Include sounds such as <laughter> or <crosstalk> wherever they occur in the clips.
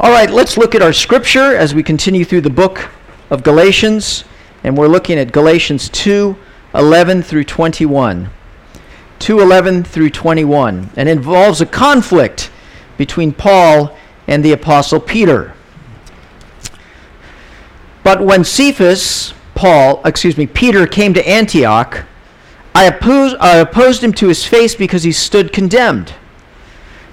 All right, let's look at our scripture as we continue through the book of Galatians, and we're looking at Galatians 2 11 through 21. 2 11 through 21, and involves a conflict between Paul and the Apostle Peter. But when Cephas, Paul, excuse me, Peter came to Antioch, I opposed, I opposed him to his face because he stood condemned.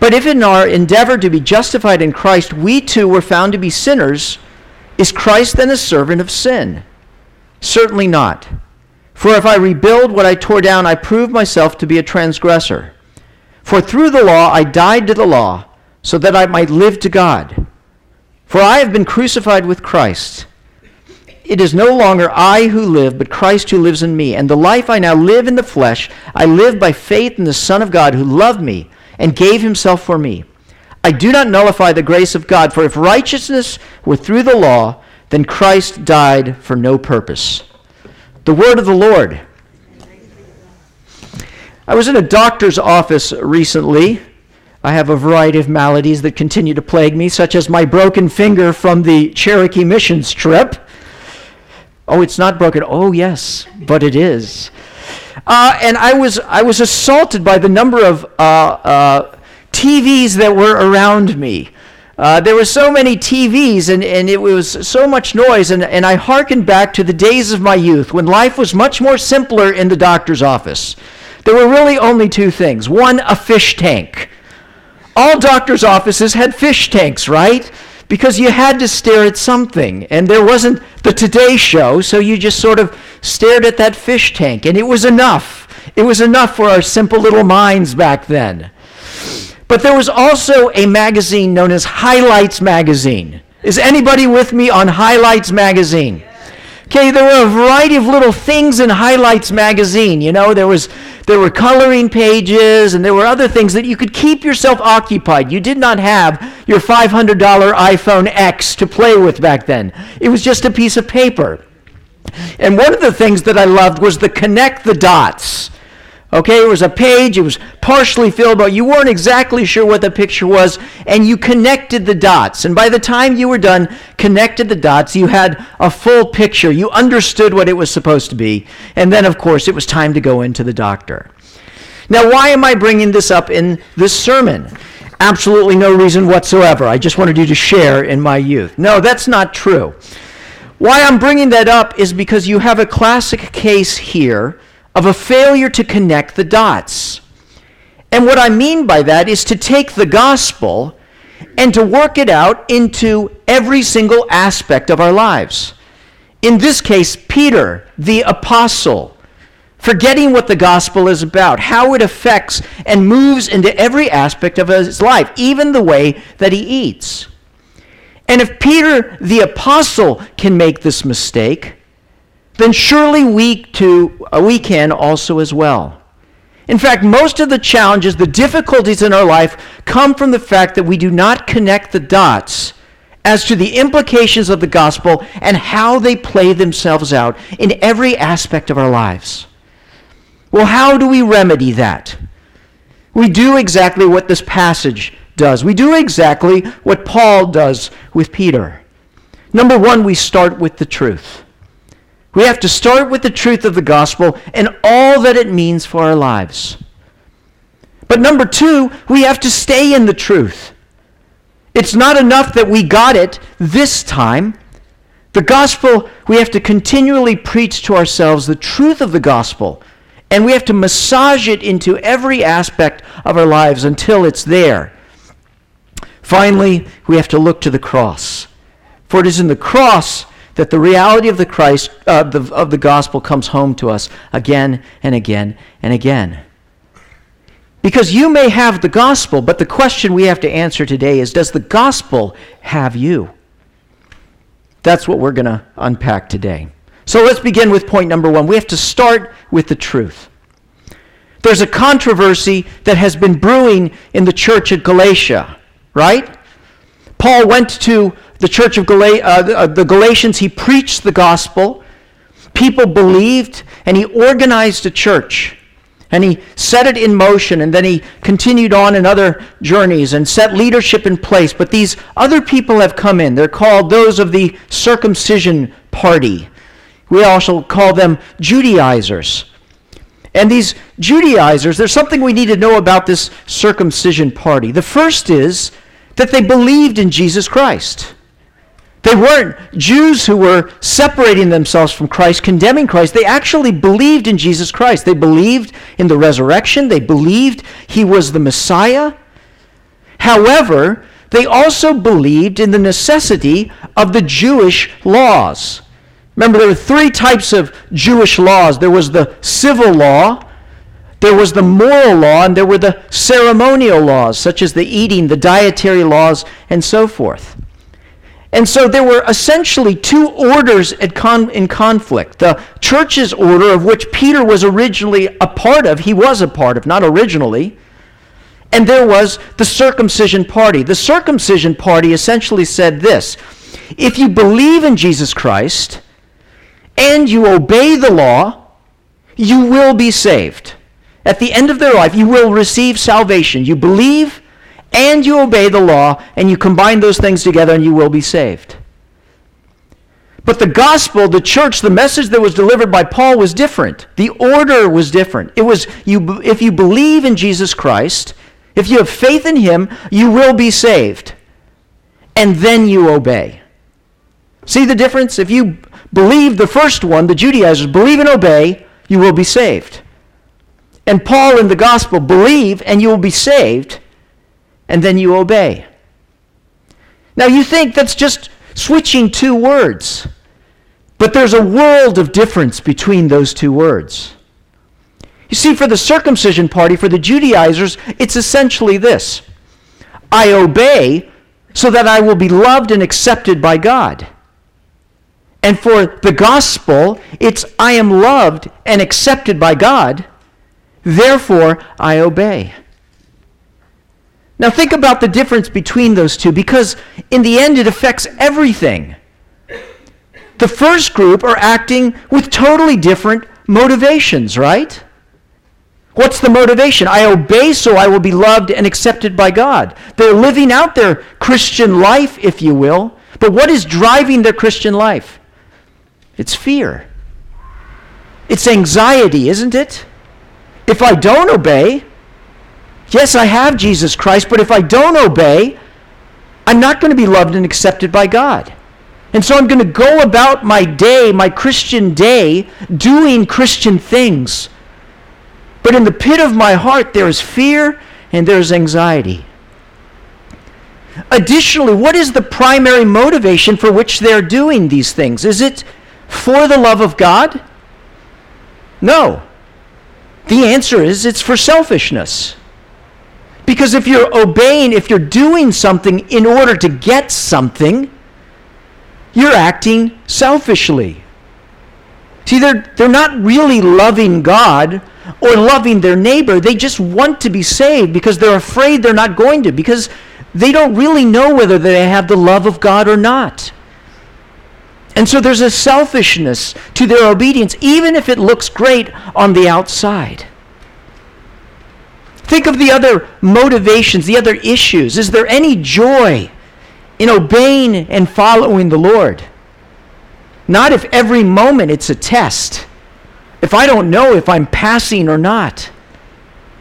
But if in our endeavor to be justified in Christ we too were found to be sinners, is Christ then a servant of sin? Certainly not. For if I rebuild what I tore down, I prove myself to be a transgressor. For through the law I died to the law, so that I might live to God. For I have been crucified with Christ. It is no longer I who live, but Christ who lives in me. And the life I now live in the flesh, I live by faith in the Son of God who loved me and gave himself for me. I do not nullify the grace of God, for if righteousness were through the law, then Christ died for no purpose. The word of the Lord. I was in a doctor's office recently. I have a variety of maladies that continue to plague me, such as my broken finger from the Cherokee missions trip. Oh, it's not broken. Oh, yes, but it is. Uh, and I was, I was assaulted by the number of uh, uh, TVs that were around me. Uh, there were so many TVs and, and it was so much noise, and, and I hearkened back to the days of my youth when life was much more simpler in the doctor's office. There were really only two things one, a fish tank. All doctor's offices had fish tanks, right? Because you had to stare at something. And there wasn't the Today Show, so you just sort of stared at that fish tank, and it was enough. It was enough for our simple little minds back then. But there was also a magazine known as Highlights Magazine. Is anybody with me on Highlights Magazine? Okay, there were a variety of little things in Highlights magazine. You know, there was there were coloring pages and there were other things that you could keep yourself occupied. You did not have your $500 iPhone X to play with back then. It was just a piece of paper. And one of the things that I loved was the connect the dots. Okay, it was a page, it was partially filled, but you weren't exactly sure what the picture was, and you connected the dots. And by the time you were done, connected the dots, you had a full picture. You understood what it was supposed to be. And then, of course, it was time to go into the doctor. Now, why am I bringing this up in this sermon? Absolutely no reason whatsoever. I just wanted you to share in my youth. No, that's not true. Why I'm bringing that up is because you have a classic case here of a failure to connect the dots. And what I mean by that is to take the gospel and to work it out into every single aspect of our lives. In this case, Peter, the apostle, forgetting what the gospel is about, how it affects and moves into every aspect of his life, even the way that he eats. And if Peter, the apostle, can make this mistake, then surely we too we can also as well. In fact, most of the challenges, the difficulties in our life come from the fact that we do not connect the dots as to the implications of the gospel and how they play themselves out in every aspect of our lives. Well, how do we remedy that? We do exactly what this passage does. We do exactly what Paul does with Peter. Number one, we start with the truth. We have to start with the truth of the gospel and all that it means for our lives. But number two, we have to stay in the truth. It's not enough that we got it this time. The gospel, we have to continually preach to ourselves the truth of the gospel, and we have to massage it into every aspect of our lives until it's there. Finally, we have to look to the cross. For it is in the cross that the reality of the Christ uh, the, of the gospel comes home to us again and again and again. Because you may have the gospel, but the question we have to answer today is does the gospel have you? That's what we're going to unpack today. So let's begin with point number one. We have to start with the truth. There's a controversy that has been brewing in the church at Galatia, right? Paul went to the church of Gal- uh, the Galatians, he preached the gospel. People believed, and he organized a church. And he set it in motion, and then he continued on in other journeys and set leadership in place. But these other people have come in. They're called those of the circumcision party. We also call them Judaizers. And these Judaizers, there's something we need to know about this circumcision party. The first is that they believed in Jesus Christ. They weren't Jews who were separating themselves from Christ, condemning Christ. They actually believed in Jesus Christ. They believed in the resurrection. They believed he was the Messiah. However, they also believed in the necessity of the Jewish laws. Remember, there were three types of Jewish laws there was the civil law, there was the moral law, and there were the ceremonial laws, such as the eating, the dietary laws, and so forth. And so there were essentially two orders con- in conflict. The church's order, of which Peter was originally a part of, he was a part of, not originally. And there was the circumcision party. The circumcision party essentially said this if you believe in Jesus Christ and you obey the law, you will be saved. At the end of their life, you will receive salvation. You believe and you obey the law, and you combine those things together, and you will be saved. But the gospel, the church, the message that was delivered by Paul was different. The order was different. It was you, if you believe in Jesus Christ, if you have faith in him, you will be saved. And then you obey. See the difference? If you believe the first one, the Judaizers, believe and obey, you will be saved. And Paul in the gospel, believe and you will be saved and then you obey. Now you think that's just switching two words, but there's a world of difference between those two words. You see, for the circumcision party, for the Judaizers, it's essentially this I obey so that I will be loved and accepted by God. And for the gospel, it's I am loved and accepted by God, therefore I obey. Now, think about the difference between those two because, in the end, it affects everything. The first group are acting with totally different motivations, right? What's the motivation? I obey so I will be loved and accepted by God. They're living out their Christian life, if you will. But what is driving their Christian life? It's fear. It's anxiety, isn't it? If I don't obey, Yes, I have Jesus Christ, but if I don't obey, I'm not going to be loved and accepted by God. And so I'm going to go about my day, my Christian day, doing Christian things. But in the pit of my heart, there is fear and there is anxiety. Additionally, what is the primary motivation for which they're doing these things? Is it for the love of God? No. The answer is it's for selfishness. Because if you're obeying, if you're doing something in order to get something, you're acting selfishly. See, they're, they're not really loving God or loving their neighbor. They just want to be saved because they're afraid they're not going to, because they don't really know whether they have the love of God or not. And so there's a selfishness to their obedience, even if it looks great on the outside. Think of the other motivations, the other issues. Is there any joy in obeying and following the Lord? Not if every moment it's a test. If I don't know if I'm passing or not.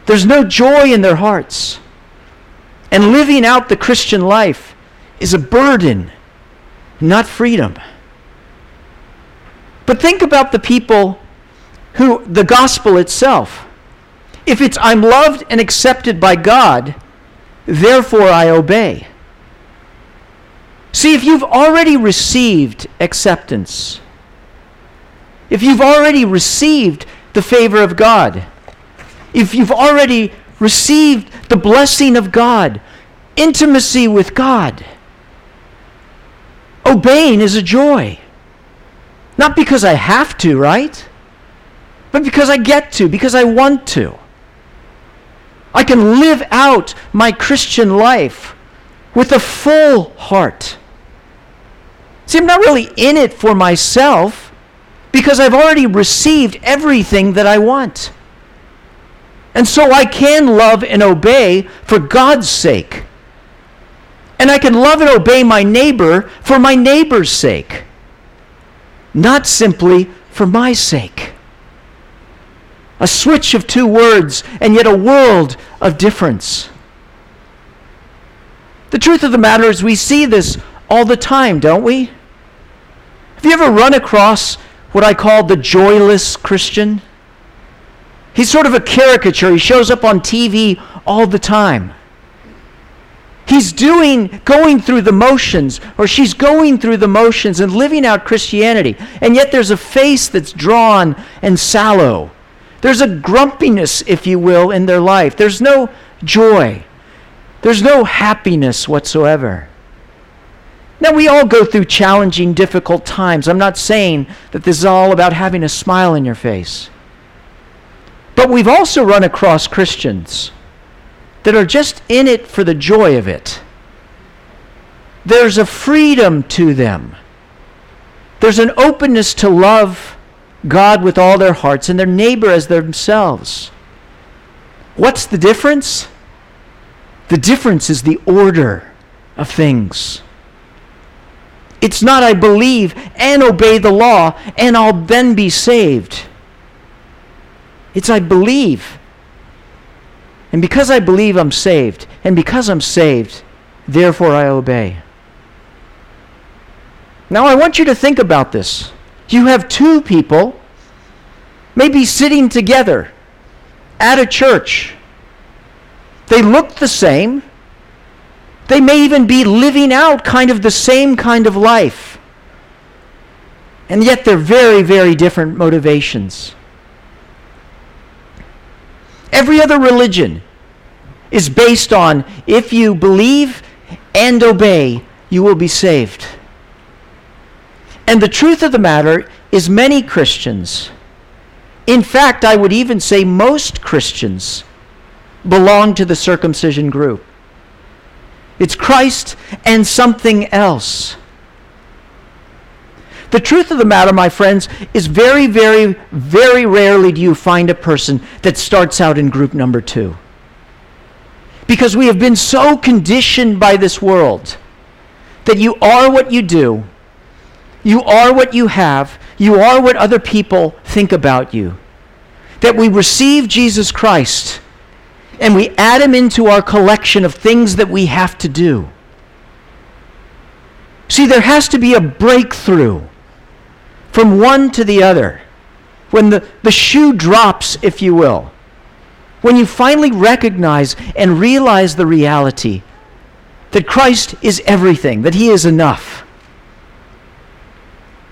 There's no joy in their hearts. And living out the Christian life is a burden, not freedom. But think about the people who, the gospel itself. If it's, I'm loved and accepted by God, therefore I obey. See, if you've already received acceptance, if you've already received the favor of God, if you've already received the blessing of God, intimacy with God, obeying is a joy. Not because I have to, right? But because I get to, because I want to. I can live out my Christian life with a full heart. See, I'm not really in it for myself because I've already received everything that I want. And so I can love and obey for God's sake. And I can love and obey my neighbor for my neighbor's sake, not simply for my sake. A switch of two words, and yet a world of difference. The truth of the matter is, we see this all the time, don't we? Have you ever run across what I call the joyless Christian? He's sort of a caricature. He shows up on TV all the time. He's doing, going through the motions, or she's going through the motions and living out Christianity. And yet there's a face that's drawn and sallow. There's a grumpiness, if you will, in their life. There's no joy. There's no happiness whatsoever. Now, we all go through challenging, difficult times. I'm not saying that this is all about having a smile in your face. But we've also run across Christians that are just in it for the joy of it. There's a freedom to them. There's an openness to love God with all their hearts and their neighbor as themselves. What's the difference? The difference is the order of things. It's not I believe and obey the law and I'll then be saved. It's I believe and because I believe I'm saved, and because I'm saved, therefore I obey. Now I want you to think about this. You have two people maybe sitting together at a church. They look the same. They may even be living out kind of the same kind of life. And yet they're very, very different motivations. Every other religion is based on if you believe and obey, you will be saved. And the truth of the matter is, many Christians, in fact, I would even say most Christians, belong to the circumcision group. It's Christ and something else. The truth of the matter, my friends, is very, very, very rarely do you find a person that starts out in group number two. Because we have been so conditioned by this world that you are what you do, you are what you have, you are what other people think about you. That we receive Jesus Christ and we add him into our collection of things that we have to do. See, there has to be a breakthrough from one to the other. When the, the shoe drops, if you will. When you finally recognize and realize the reality that Christ is everything, that he is enough.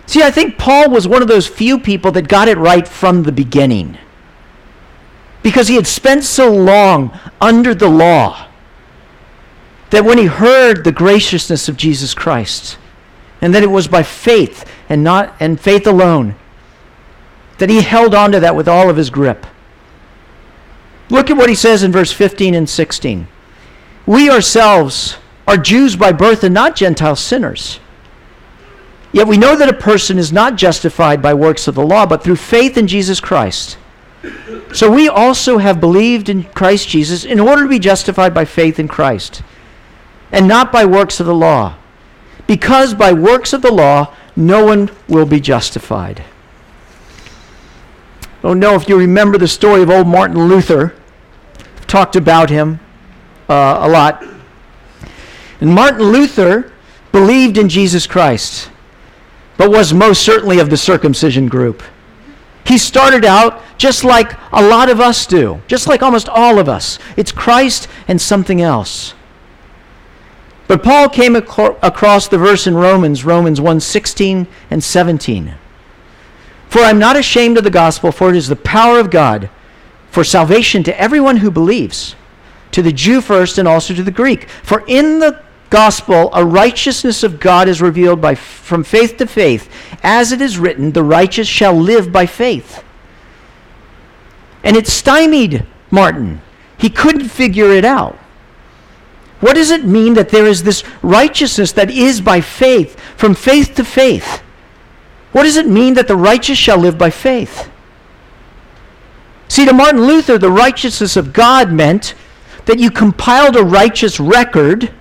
See, I think Paul was one of those few people that got it right from the beginning. Because he had spent so long under the law that when he heard the graciousness of Jesus Christ, and that it was by faith and not and faith alone that he held on to that with all of his grip. Look at what he says in verse 15 and 16. We ourselves are Jews by birth and not Gentile sinners. Yet we know that a person is not justified by works of the law, but through faith in Jesus Christ. So we also have believed in Christ Jesus in order to be justified by faith in Christ, and not by works of the law because by works of the law no one will be justified. Oh don't if you remember the story of old Martin Luther. Talked about him uh, a lot. And Martin Luther believed in Jesus Christ. but was most certainly of the circumcision group. He started out just like a lot of us do, just like almost all of us. It's Christ and something else. But Paul came ac- across the verse in Romans, Romans 1:16 and 17. For I'm not ashamed of the gospel, for it is the power of God for salvation to everyone who believes, to the Jew first and also to the Greek. For in the gospel a righteousness of God is revealed by from faith to faith, as it is written, the righteous shall live by faith. And it stymied Martin. He couldn't figure it out. What does it mean that there is this righteousness that is by faith, from faith to faith? What does it mean that the righteous shall live by faith? See, to Martin Luther, the righteousness of God meant that you compiled a righteous record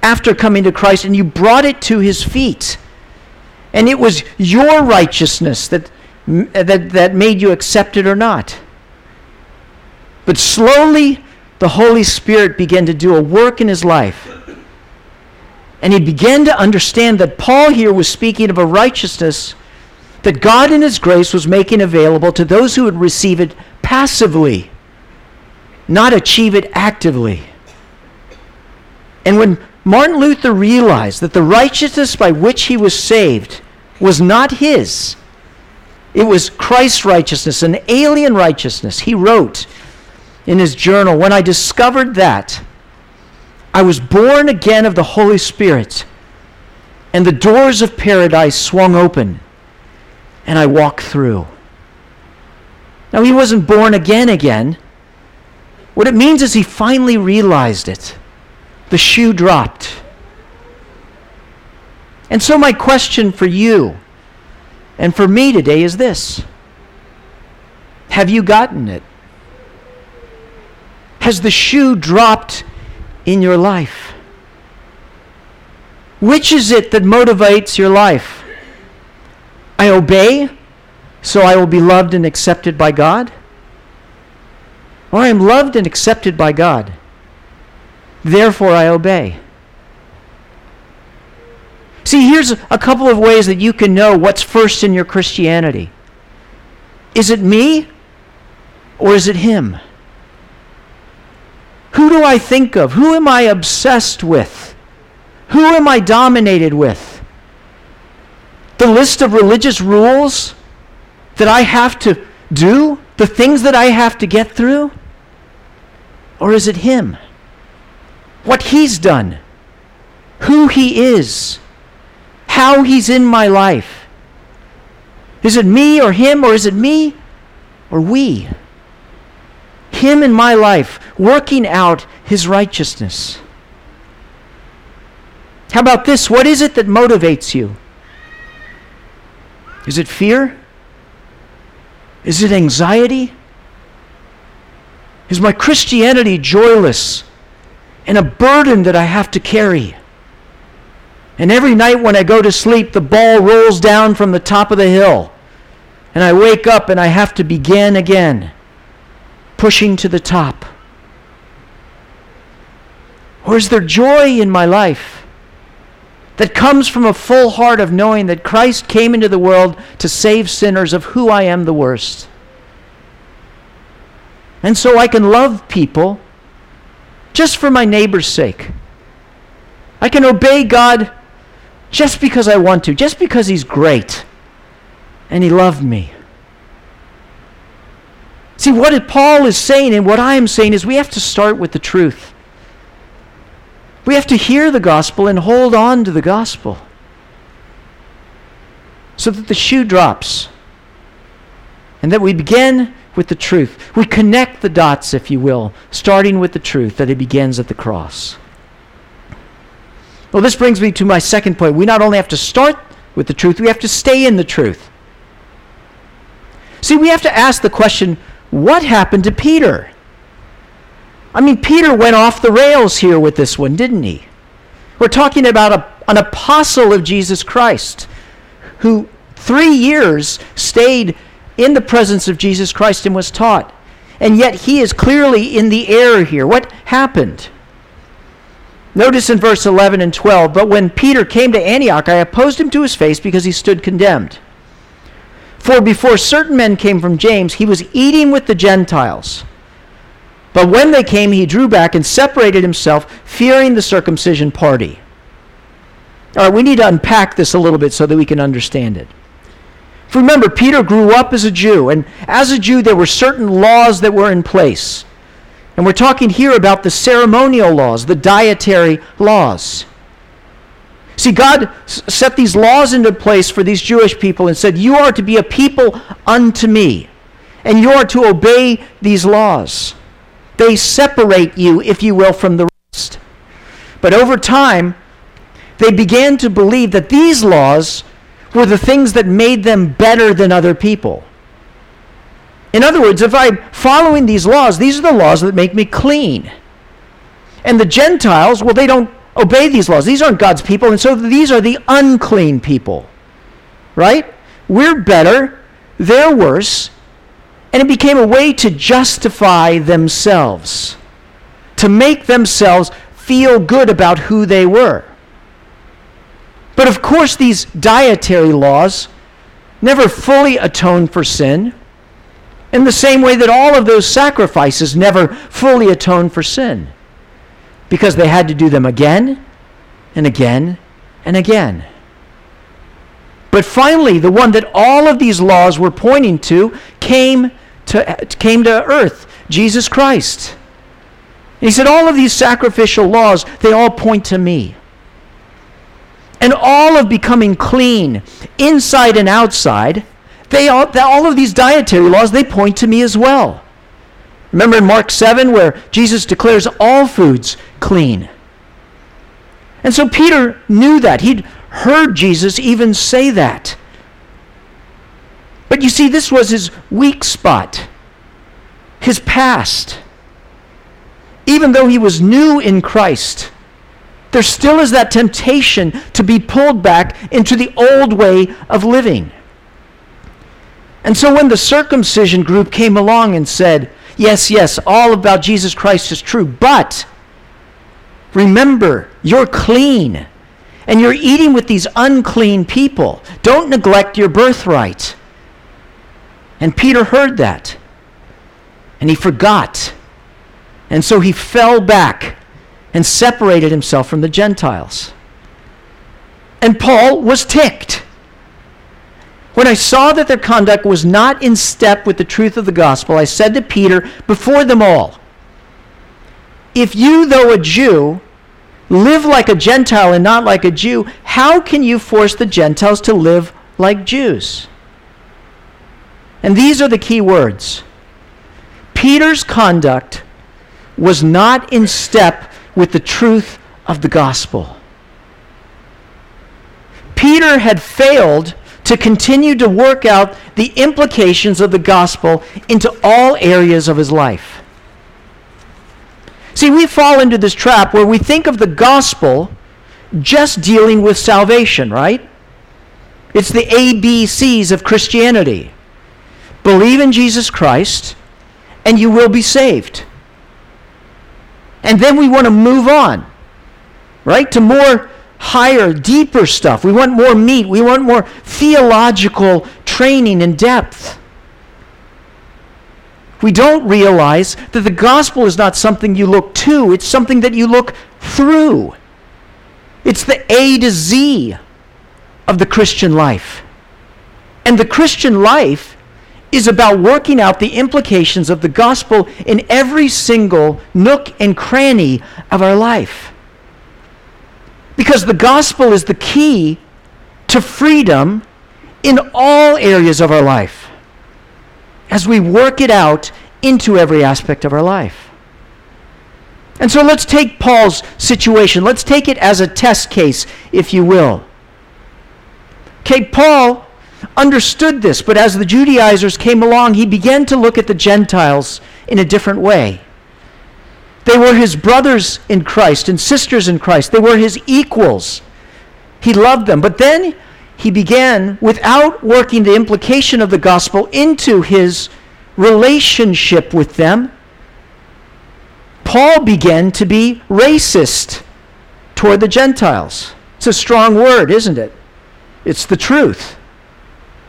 after coming to Christ and you brought it to his feet. And it was your righteousness that, that, that made you accept it or not. But slowly, the Holy Spirit began to do a work in his life. And he began to understand that Paul here was speaking of a righteousness that God in his grace was making available to those who would receive it passively, not achieve it actively. And when Martin Luther realized that the righteousness by which he was saved was not his. It was Christ's righteousness, an alien righteousness. He wrote in his journal When I discovered that, I was born again of the Holy Spirit, and the doors of paradise swung open, and I walked through. Now, he wasn't born again again. What it means is he finally realized it the shoe dropped. And so, my question for you and for me today is this Have you gotten it? Has the shoe dropped in your life? Which is it that motivates your life? I obey, so I will be loved and accepted by God? Or I am loved and accepted by God? Therefore, I obey. See, here's a couple of ways that you can know what's first in your Christianity. Is it me or is it him? Who do I think of? Who am I obsessed with? Who am I dominated with? The list of religious rules that I have to do? The things that I have to get through? Or is it him? what he's done, who he is, how he's in my life. Is it me or him, or is it me or we? Him in my life, working out his righteousness. How about this? What is it that motivates you? Is it fear? Is it anxiety? Is my Christianity joyless? and a burden that I have to carry. And every night when I go to sleep, the ball rolls down from the top of the hill. And I wake up and I have to begin again, pushing to the top. Or is there joy in my life that comes from a full heart of knowing that Christ came into the world to save sinners of who I am the worst? And so I can love people just for my neighbor's sake. I can obey God just because I want to, just because He's great and He loved me. See, what Paul is saying and what I am saying is we have to start with the truth. We have to hear the gospel and hold on to the gospel so that the shoe drops and that we begin with the truth. We connect the dots, if you will, starting with the truth that it begins at the cross. Well, this brings me to my second point. We not only have to start with the truth, we have to stay in the truth. See, we have to ask the question what happened to Peter? I mean, Peter went off the rails here with this one, didn't he? We're talking about a, an apostle of Jesus Christ who three years stayed in the presence of Jesus Christ and was taught. And yet he is clearly in the error here. What happened? Notice in verse 11 and 12, but when Peter came to Antioch, I opposed him to his face because he stood condemned. For before certain men came from James, he was eating with the Gentiles. But when they came, he drew back and separated himself, fearing the circumcision party. All right, we need to unpack this a little bit so that we can understand it. Remember, Peter grew up as a Jew, and as a Jew, there were certain laws that were in place. And we're talking here about the ceremonial laws, the dietary laws. See, God set these laws into place for these Jewish people and said, You are to be a people unto me, and you are to obey these laws. They separate you, if you will, from the rest. But over time, they began to believe that these laws were the things that made them better than other people. In other words, if I'm following these laws, these are the laws that make me clean. And the Gentiles, well, they don't obey these laws. These aren't God's people, and so these are the unclean people. Right? We're better, they're worse, and it became a way to justify themselves, to make themselves feel good about who they were. But of course, these dietary laws never fully atone for sin in the same way that all of those sacrifices never fully atone for sin, because they had to do them again and again and again. But finally, the one that all of these laws were pointing to came to, came to earth Jesus Christ. And he said, All of these sacrificial laws, they all point to me. And all of becoming clean, inside and outside, they all, all of these dietary laws, they point to me as well. Remember in Mark 7 where Jesus declares all foods clean. And so Peter knew that. He'd heard Jesus even say that. But you see, this was his weak spot, his past. Even though he was new in Christ, there still is that temptation to be pulled back into the old way of living. And so when the circumcision group came along and said, Yes, yes, all about Jesus Christ is true, but remember, you're clean and you're eating with these unclean people. Don't neglect your birthright. And Peter heard that and he forgot. And so he fell back and separated himself from the Gentiles. And Paul was ticked. When I saw that their conduct was not in step with the truth of the gospel, I said to Peter before them all, If you, though a Jew, live like a Gentile and not like a Jew, how can you force the Gentiles to live like Jews? And these are the key words. Peter's conduct was not in step with the truth of the gospel. Peter had failed to continue to work out the implications of the gospel into all areas of his life. See, we fall into this trap where we think of the gospel just dealing with salvation, right? It's the ABCs of Christianity. Believe in Jesus Christ, and you will be saved. And then we want to move on, right, to more higher, deeper stuff. We want more meat. We want more theological training and depth. We don't realize that the gospel is not something you look to, it's something that you look through. It's the A to Z of the Christian life. And the Christian life is about working out the implications of the gospel in every single nook and cranny of our life. Because the gospel is the key to freedom in all areas of our life as we work it out into every aspect of our life. And so let's take Paul's situation. Let's take it as a test case, if you will. Okay, Paul understood this, but as the Judaizers came along, he began to look at the Gentiles in a different way. They were his brothers in Christ and sisters in Christ. They were his equals. He loved them. But then he began, without working the implication of the gospel into his relationship with them, Paul began to be racist toward the Gentiles. It's a strong word, isn't it? It's the truth.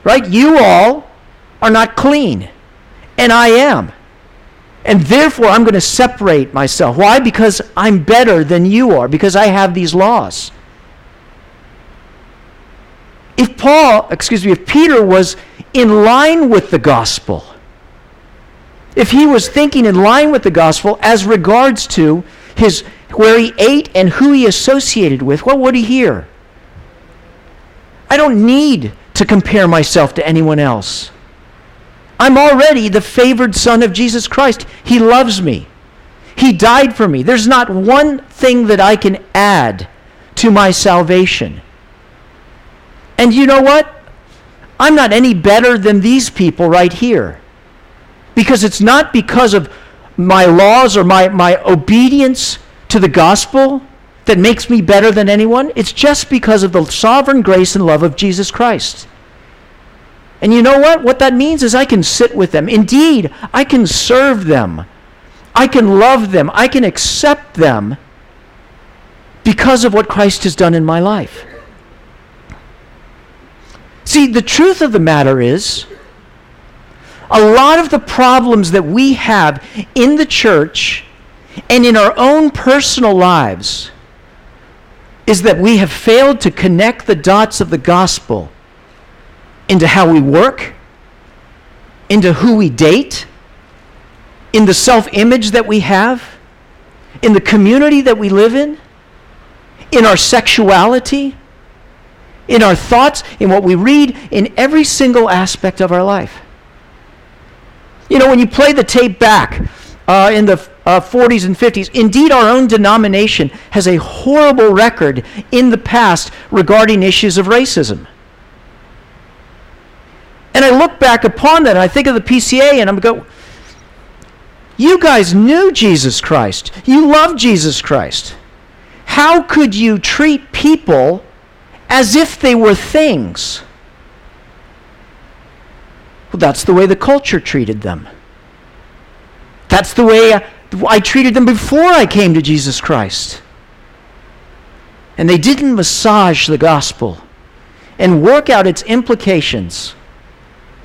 Right? You all are not clean, and I am. And therefore, I'm going to separate myself. Why? Because I'm better than you are, because I have these laws. If Paul, excuse me, if Peter was in line with the gospel, if he was thinking in line with the gospel as regards to his where he ate and who he associated with, what would he hear? I don't need to compare myself to anyone else. I'm already the favored son of Jesus Christ. He loves me. He died for me. There's not one thing that I can add to my salvation. And you know what? I'm not any better than these people right here. Because it's not because of my laws or my, my obedience to the gospel that makes me better than anyone. It's just because of the sovereign grace and love of Jesus Christ. And you know what? What that means is I can sit with them. Indeed, I can serve them. I can love them. I can accept them because of what Christ has done in my life. See, the truth of the matter is, a lot of the problems that we have in the church and in our own personal lives is that we have failed to connect the dots of the gospel into how we work, into who we date, in the self image that we have, in the community that we live in, in our sexuality, in our thoughts, in what we read, in every single aspect of our life. You know, when you play the tape back uh, in the uh, 40s and 50s, indeed, our own denomination has a horrible record in the past regarding issues of racism. And I look back upon that and I think of the PCA and I'm go, you guys knew Jesus Christ. You loved Jesus Christ. How could you treat people as if they were things? Well, that's the way the culture treated them. That's the way I, I treated them before I came to Jesus Christ. And they didn't massage the gospel and work out its implications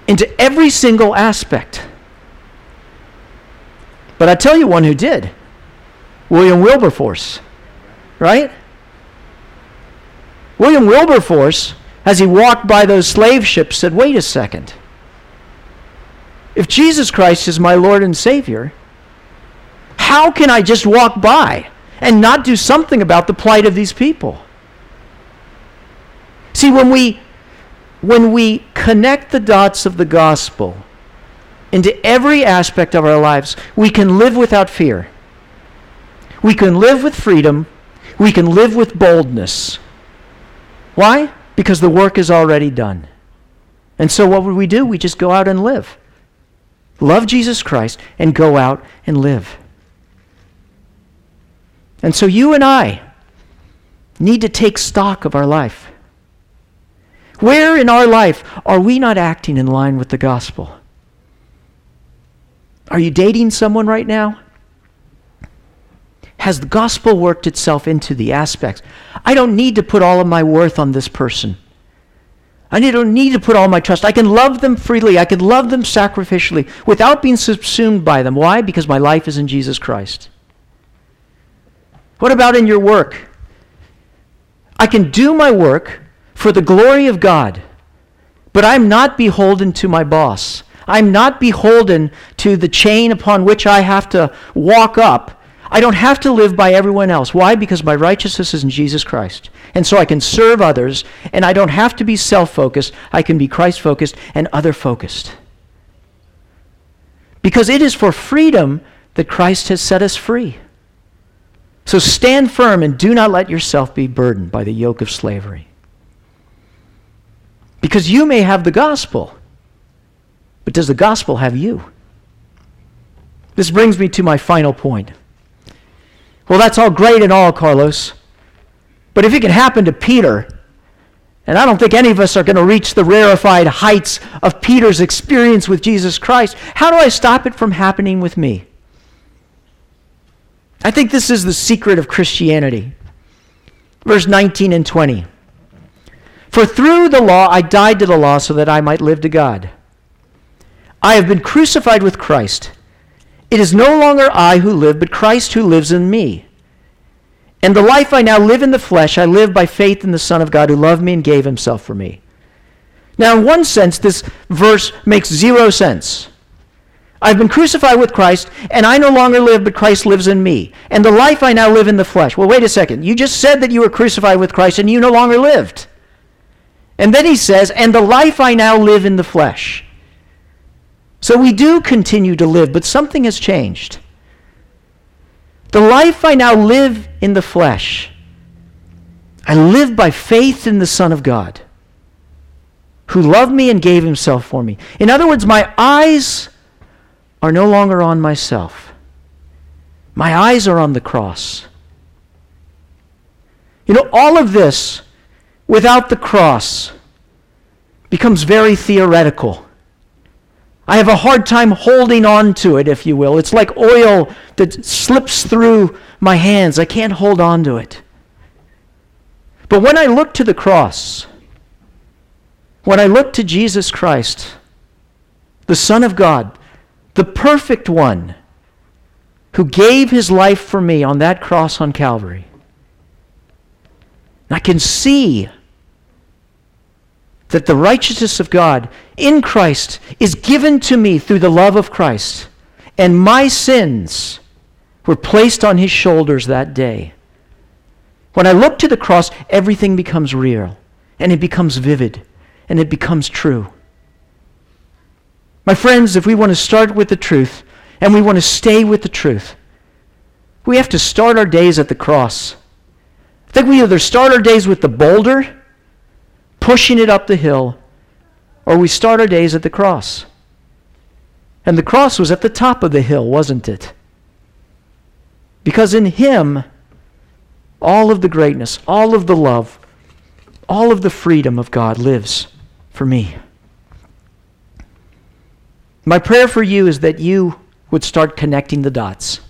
into every single aspect. But I tell you one who did William Wilberforce, right? William Wilberforce, as he walked by those slave ships, said, Wait a second. If Jesus Christ is my Lord and Savior, how can I just walk by and not do something about the plight of these people? See, when we when we connect the dots of the gospel into every aspect of our lives, we can live without fear. We can live with freedom. We can live with boldness. Why? Because the work is already done. And so what would we do? We just go out and live. Love Jesus Christ and go out and live. And so you and I need to take stock of our life. Where in our life are we not acting in line with the gospel? Are you dating someone right now? Has the gospel worked itself into the aspects? I don't need to put all of my worth on this person. I don't need to put all my trust. I can love them freely. I can love them sacrificially without being subsumed by them. Why? Because my life is in Jesus Christ. What about in your work? I can do my work for the glory of God. But I'm not beholden to my boss. I'm not beholden to the chain upon which I have to walk up. I don't have to live by everyone else. Why? Because my righteousness is in Jesus Christ. And so I can serve others, and I don't have to be self focused. I can be Christ focused and other focused. Because it is for freedom that Christ has set us free. So stand firm and do not let yourself be burdened by the yoke of slavery. Because you may have the gospel, but does the gospel have you? This brings me to my final point. Well, that's all great and all, Carlos. But if it can happen to Peter, and I don't think any of us are going to reach the rarefied heights of Peter's experience with Jesus Christ, how do I stop it from happening with me? I think this is the secret of Christianity. Verse 19 and 20. For through the law I died to the law so that I might live to God. I have been crucified with Christ. It is no longer I who live, but Christ who lives in me. And the life I now live in the flesh, I live by faith in the Son of God who loved me and gave himself for me. Now, in one sense, this verse makes zero sense. I've been crucified with Christ, and I no longer live, but Christ lives in me. And the life I now live in the flesh. Well, wait a second. You just said that you were crucified with Christ, and you no longer lived. And then he says, and the life I now live in the flesh. So we do continue to live, but something has changed. The life I now live in the flesh, I live by faith in the Son of God, who loved me and gave himself for me. In other words, my eyes are no longer on myself, my eyes are on the cross. You know, all of this without the cross becomes very theoretical. I have a hard time holding on to it, if you will. It's like oil that slips through my hands. I can't hold on to it. But when I look to the cross, when I look to Jesus Christ, the Son of God, the perfect one, who gave his life for me on that cross on Calvary, I can see that the righteousness of God in Christ is given to me through the love of Christ, and my sins were placed on his shoulders that day. When I look to the cross, everything becomes real, and it becomes vivid, and it becomes true. My friends, if we want to start with the truth, and we want to stay with the truth, we have to start our days at the cross. I think we either start our days with the boulder pushing it up the hill, or we start our days at the cross. And the cross was at the top of the hill, wasn't it? Because in Him, all of the greatness, all of the love, all of the freedom of God lives for me. My prayer for you is that you would start connecting the dots,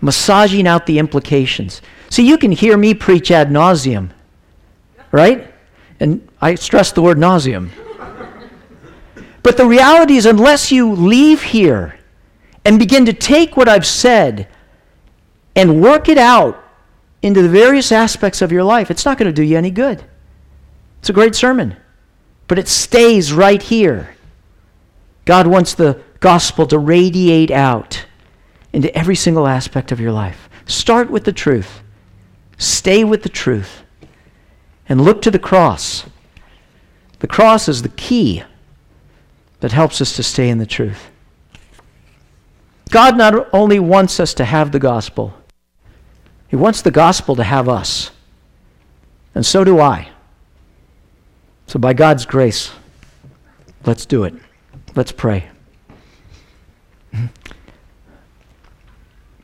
massaging out the implications. See, you can hear me preach ad nauseum, right? And I stress the word nauseum. but the reality is, unless you leave here and begin to take what I've said and work it out into the various aspects of your life, it's not going to do you any good. It's a great sermon, but it stays right here. God wants the gospel to radiate out into every single aspect of your life. Start with the truth, stay with the truth and look to the cross. The cross is the key that helps us to stay in the truth. God not only wants us to have the gospel, He wants the gospel to have us. And so do I. So, by God's grace, let's do it. Let's pray. <laughs>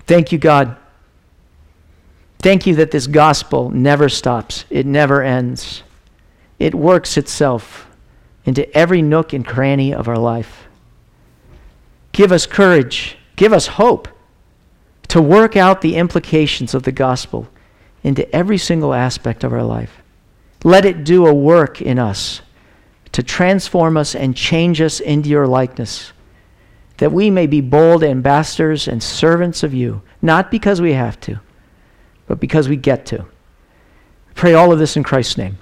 Thank you, God Thank you that this gospel never stops, it never ends. It works itself into every nook and cranny of our life. Give us courage, give us hope to work out the implications of the gospel into every single aspect of our life. Let it do a work in us to transform us and change us into your likeness, that we may be bold ambassadors and servants of you, not because we have to but because we get to. Pray all of this in Christ's name.